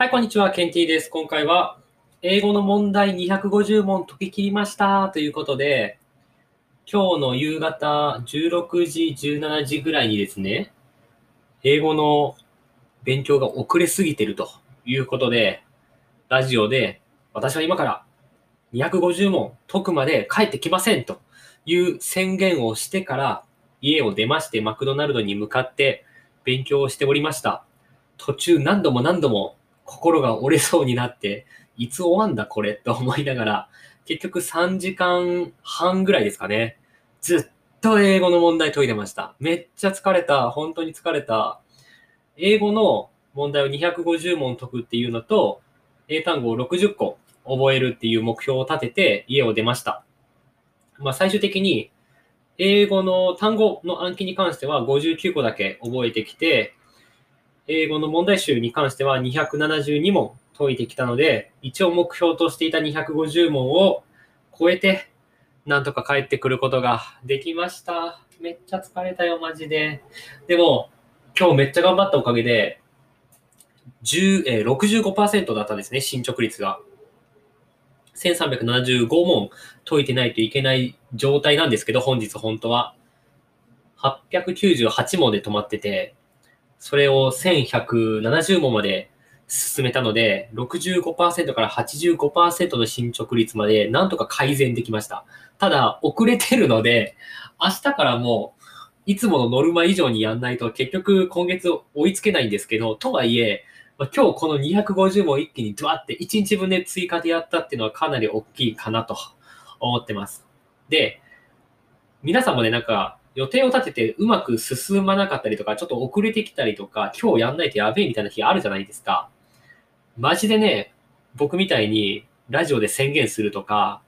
はい、こんにちは。ケンティーです。今回は、英語の問題250問解き切りましたということで、今日の夕方16時、17時ぐらいにですね、英語の勉強が遅れすぎてるということで、ラジオで、私は今から250問解くまで帰ってきませんという宣言をしてから、家を出ましてマクドナルドに向かって勉強をしておりました。途中何度も何度も心が折れそうになって、いつ終わんだこれと思いながら、結局3時間半ぐらいですかね。ずっと英語の問題解いてました。めっちゃ疲れた。本当に疲れた。英語の問題を250問解くっていうのと、英単語を60個覚えるっていう目標を立てて家を出ました。まあ最終的に英語の単語の暗記に関しては59個だけ覚えてきて、英語の問題集に関しては272問解いてきたので、一応目標としていた250問を超えて、なんとか帰ってくることができました。めっちゃ疲れたよ、マジで。でも、今日めっちゃ頑張ったおかげで、10えー、65%だったんですね、進捗率が。1375問解いてないといけない状態なんですけど、本日本当は。898問で止まってて、それを1170問まで進めたので、65%から85%の進捗率までなんとか改善できました。ただ、遅れてるので、明日からもう、いつものノルマ以上にやんないと結局今月追いつけないんですけど、とはいえ、ま、今日この250問一気にドワって1日分で追加でやったっていうのはかなり大きいかなと思ってます。で、皆さんもね、なんか予定を立ててうまく進まなかったりとか、ちょっと遅れてきたりとか、今日やんないとやべえみたいな日あるじゃないですか。マジでね、僕みたいにラジオで宣言するとか、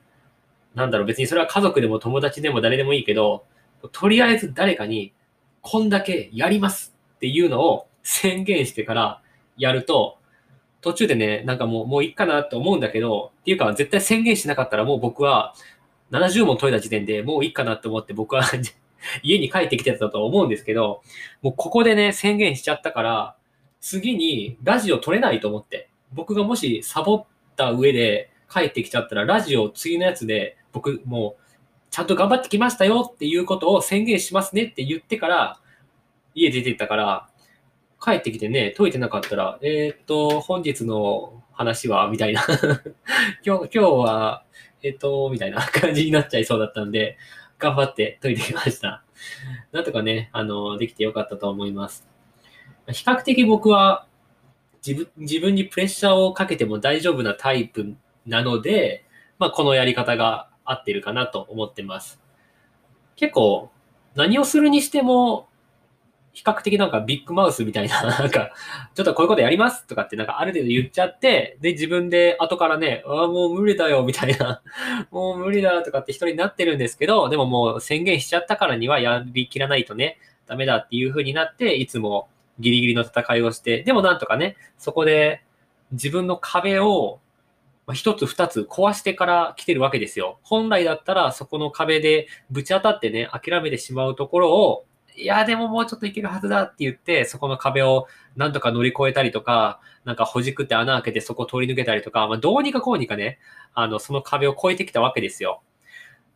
なんだろう、別にそれは家族でも友達でも誰でもいいけど、とりあえず誰かに、こんだけやりますっていうのを宣言してからやると、途中でね、なんかもう、もういいかなって思うんだけど、っていうか絶対宣言しなかったらもう僕は70問解いた時点でもういいかなって思って僕は 家に帰ってきてたと思うんですけど、もうここでね、宣言しちゃったから、次にラジオ撮れないと思って。僕がもしサボった上で帰ってきちゃったら、ラジオ次のやつで、僕もう、ちゃんと頑張ってきましたよっていうことを宣言しますねって言ってから、家出てったから、帰ってきてね、解いてなかったら、えー、っと、本日の話は、みたいな 今日、今日は、えー、っと、みたいな感じになっちゃいそうだったんで、頑張って解いてきました。なんとかね、あの、できてよかったと思います。比較的僕は自分自分にプレッシャーをかけても大丈夫なタイプなので、まあ、このやり方が合ってるかなと思ってます。結構、何をするにしても、比較的なんかビッグマウスみたいな、なんか、ちょっとこういうことやりますとかってなんかある程度言っちゃって、で、自分で後からね、ああ、もう無理だよ、みたいな、もう無理だとかって人になってるんですけど、でももう宣言しちゃったからにはやりきらないとね、ダメだっていう風になって、いつもギリギリの戦いをして、でもなんとかね、そこで自分の壁を一つ二つ壊してから来てるわけですよ。本来だったらそこの壁でぶち当たってね、諦めてしまうところを、いや、でももうちょっといけるはずだって言って、そこの壁をなんとか乗り越えたりとか、なんかほじくって穴開けてそこを通り抜けたりとか、まあ、どうにかこうにかね、あの、その壁を越えてきたわけですよ。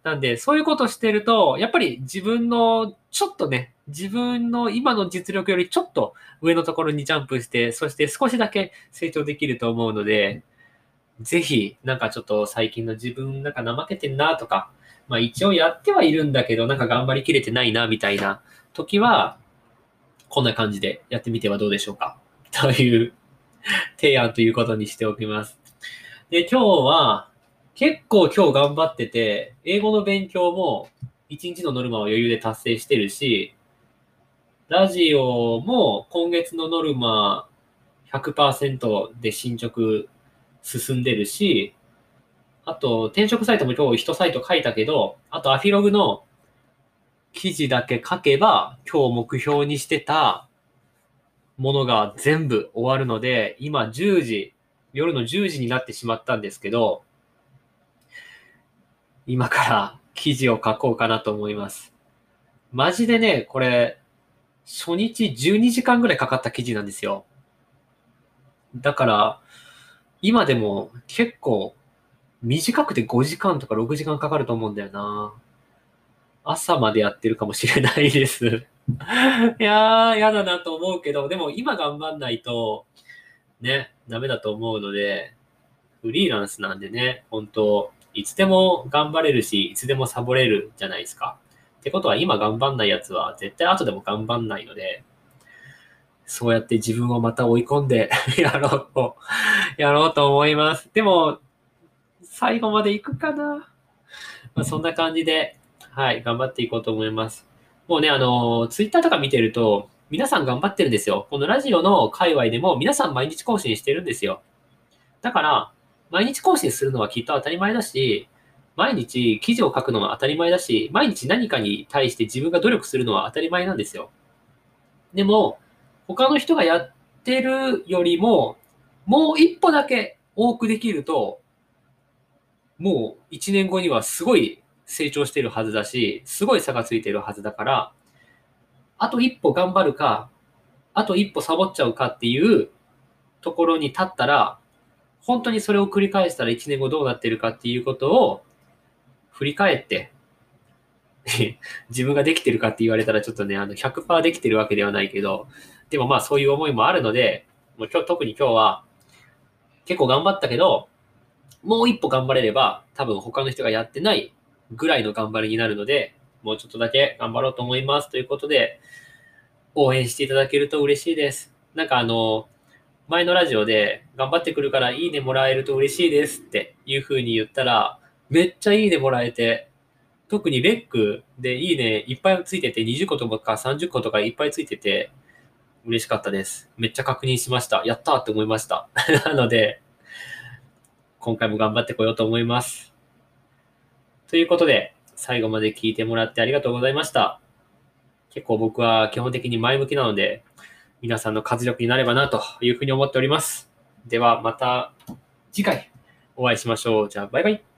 なんで、そういうことしてると、やっぱり自分の、ちょっとね、自分の今の実力よりちょっと上のところにジャンプして、そして少しだけ成長できると思うので、ぜひ、なんかちょっと最近の自分なんか怠けてんなとか、まあ一応やってはいるんだけど、なんか頑張りきれてないなみたいな時は、こんな感じでやってみてはどうでしょうか。という提案ということにしておきます。で、今日は結構今日頑張ってて、英語の勉強も1日のノルマを余裕で達成してるし、ラジオも今月のノルマ100%で進捗進んでるし、あと、転職サイトも今日1サイト書いたけど、あとアフィログの記事だけ書けば、今日目標にしてたものが全部終わるので、今10時、夜の10時になってしまったんですけど、今から記事を書こうかなと思います。マジでね、これ、初日12時間ぐらいかかった記事なんですよ。だから、今でも結構短くて5時間とか6時間かかると思うんだよな。朝までやってるかもしれないです。いやー、やだなと思うけど、でも今頑張んないと、ね、ダメだと思うので、フリーランスなんでね、本当いつでも頑張れるし、いつでもサボれるじゃないですか。ってことは今頑張んないやつは絶対後でも頑張んないので、そうやって自分をまた追い込んで やろうと、やろうと思います。でも、最後まで行くかな。まあ、そんな感じで、はい、頑張っていこうと思います。もうね、あの、ツイッターとか見てると、皆さん頑張ってるんですよ。このラジオの界隈でも皆さん毎日更新してるんですよ。だから、毎日更新するのはきっと当たり前だし、毎日記事を書くのは当たり前だし、毎日何かに対して自分が努力するのは当たり前なんですよ。でも、他の人がやってるよりも、もう一歩だけ多くできると、もう一年後にはすごい成長してるはずだし、すごい差がついてるはずだから、あと一歩頑張るか、あと一歩サボっちゃうかっていうところに立ったら、本当にそれを繰り返したら1年後どうなってるかっていうことを振り返って、自分ができてるかって言われたらちょっとね、あの100%できてるわけではないけど、でもまあそういう思いもあるので、もう今日特に今日は結構頑張ったけど、もう一歩頑張れれば多分他の人がやってないぐらいの頑張りになるので、もうちょっとだけ頑張ろうと思いますということで、応援していただけると嬉しいです。なんかあの、前のラジオで頑張ってくるからいいねもらえると嬉しいですっていう風に言ったら、めっちゃいいねもらえて、特にレックでいいねいっぱいついてて、20個とか30個とかいっぱいついてて、嬉しかったです。めっちゃ確認しました。やったーって思いました。なので、今回も頑張ってこようと思います。ということで、最後まで聞いてもらってありがとうございました。結構僕は基本的に前向きなので、皆さんの活力になればなというふうに思っております。ではまた次回お会いしましょう。じゃあバイバイ。